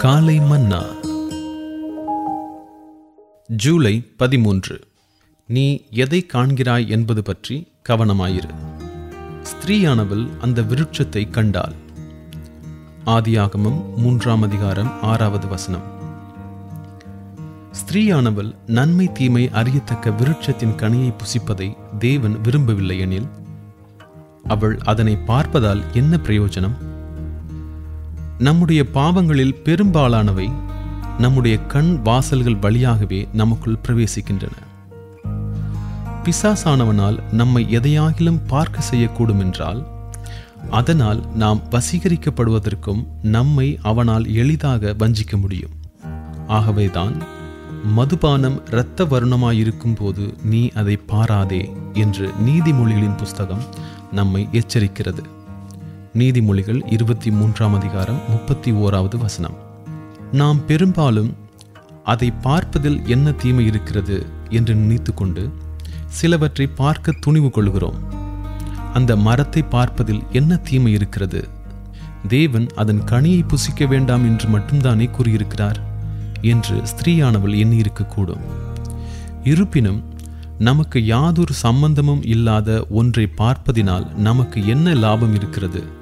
காலை மன்னா. ஜூலை பதிமூன்று. நீ எதை காண்கிறாய் என்பது பற்றி கவனமாயிரு. ஸ்திரீயானவள் அந்த விருட்சத்தை கண்டாள். ஆதியாகமம் மூன்றாம் அதிகாரம் ஆறாவது வசனம். ஸ்திரீயானவள் நன்மை தீமை அறியத்தக்க விருட்சத்தின் கனியை புசிப்பதை தேவன் விரும்பவில்லை எனில் அவள் அதனை பார்ப்பதால் என்ன பிரயோஜனம்? நம்முடைய பாவங்களில் பெரும்பாலானவை நம்முடைய கண் வாசல்கள் வழியாகவே நமக்குள் பிரவேசிக்கின்றன. பிசாசானவனால் நம்மை எதையாகிலும் பார்க்க செய்யக்கூடும் என்றால் அதனால் நாம் வசீகரிக்கப்படுவதற்கும் நம்மை அவனால் எளிதாக வஞ்சிக்க முடியும். ஆகவேதான் மதுபானம் இரத்த வருணமாயிருக்கும் போது நீ அதை பாராதே என்று நீதிமொழிகளின் புஸ்தகம் நம்மை எச்சரிக்கிறது. நீதிமொழிகள் இருபத்தி மூன்றாம் அதிகாரம் முப்பத்தி ஓராவது வசனம். நாம் பெரும்பாலும் அதை பார்ப்பதில் என்ன தீமை இருக்கிறது என்று நினைத்து கொண்டு சிலவற்றை பார்க்க துணிவு கொள்கிறோம். அந்த மரத்தை பார்ப்பதில் என்ன தீமை இருக்கிறது? தேவன் அதன் கனியை புசிக்க வேண்டாம் என்று மட்டும்தானே கூறியிருக்கிறார் என்று ஸ்திரீயானவள் எண்ணியிருக்கக்கூடும். இருப்பினும் நமக்கு யாதொரு சம்பந்தமும் இல்லாத ஒன்றை பார்ப்பதினால் நமக்கு என்ன லாபம் இருக்கிறது?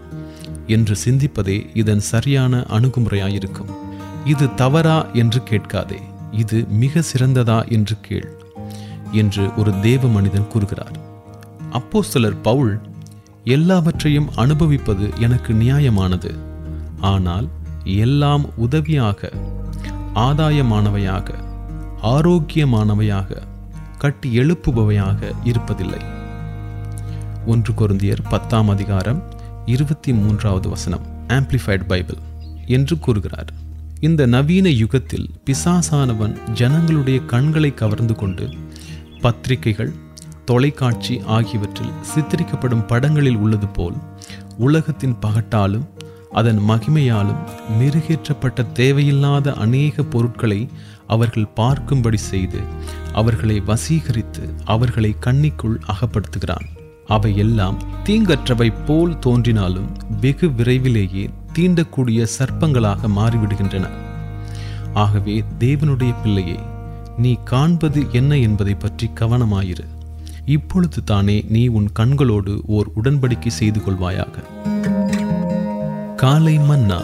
என்று சிந்திப்பதே இதன் சரியான அணுகுமுறையாயிருக்கும். இது தவறா என்று கேட்காதே இது மிக சிறந்ததா என்று கேள் என்று ஒரு தேவ மனிதன் கூறுகிறார். அப்போஸ்தலர் பவுல் எல்லாவற்றையும் அனுபவிப்பது எனக்கு நியாயமானது ஆனால் எல்லாம் உதவியாக ஆதாயமானவையாக ஆரோக்கியமானவையாக கட்டி எழுப்புபவையாக இருப்பதில்லை. ஒன்று கொருந்தியர் பத்தாம் அதிகாரம் இருபத்தி மூன்றாவது வசனம் ஆம்பிளிஃபைட் பைபிள் என்று கூறுகிறார். இந்த நவீன யுகத்தில் பிசாசானவன் ஜனங்களுடைய கண்களை கவர்ந்து கொண்டு பத்திரிகைகள் தொலைக்காட்சி ஆகியவற்றில் சித்தரிக்கப்படும் படங்களில் உள்ளது போல் உலகத்தின் பகட்டாலும் அதன் மகிமையாலும் மெருகேற்றப்பட்ட தேவையில்லாத அநேக பொருட்களை அவர்கள் பார்க்கும்படி செய்து அவர்களை வசீகரித்து அவர்களை கண்ணிக்குள் அகப்படுத்துகிறான். அவை எல்லாம் தீங்கற்றவை போல் தோன்றினாலும் வெகு விரைவிலேயே தீண்டக்கூடிய சர்ப்பங்களாக மாறிவிடுகின்றன. ஆகவே தேவனுடைய பிள்ளையே நீ காண்பது என்ன என்பதை பற்றி கவனமாயிரு. இப்பொழுது தானே நீ உன் கண்களோடு ஓர் உடன்படிக்கை செய்து கொள்வாயாக. காலை மன்னா.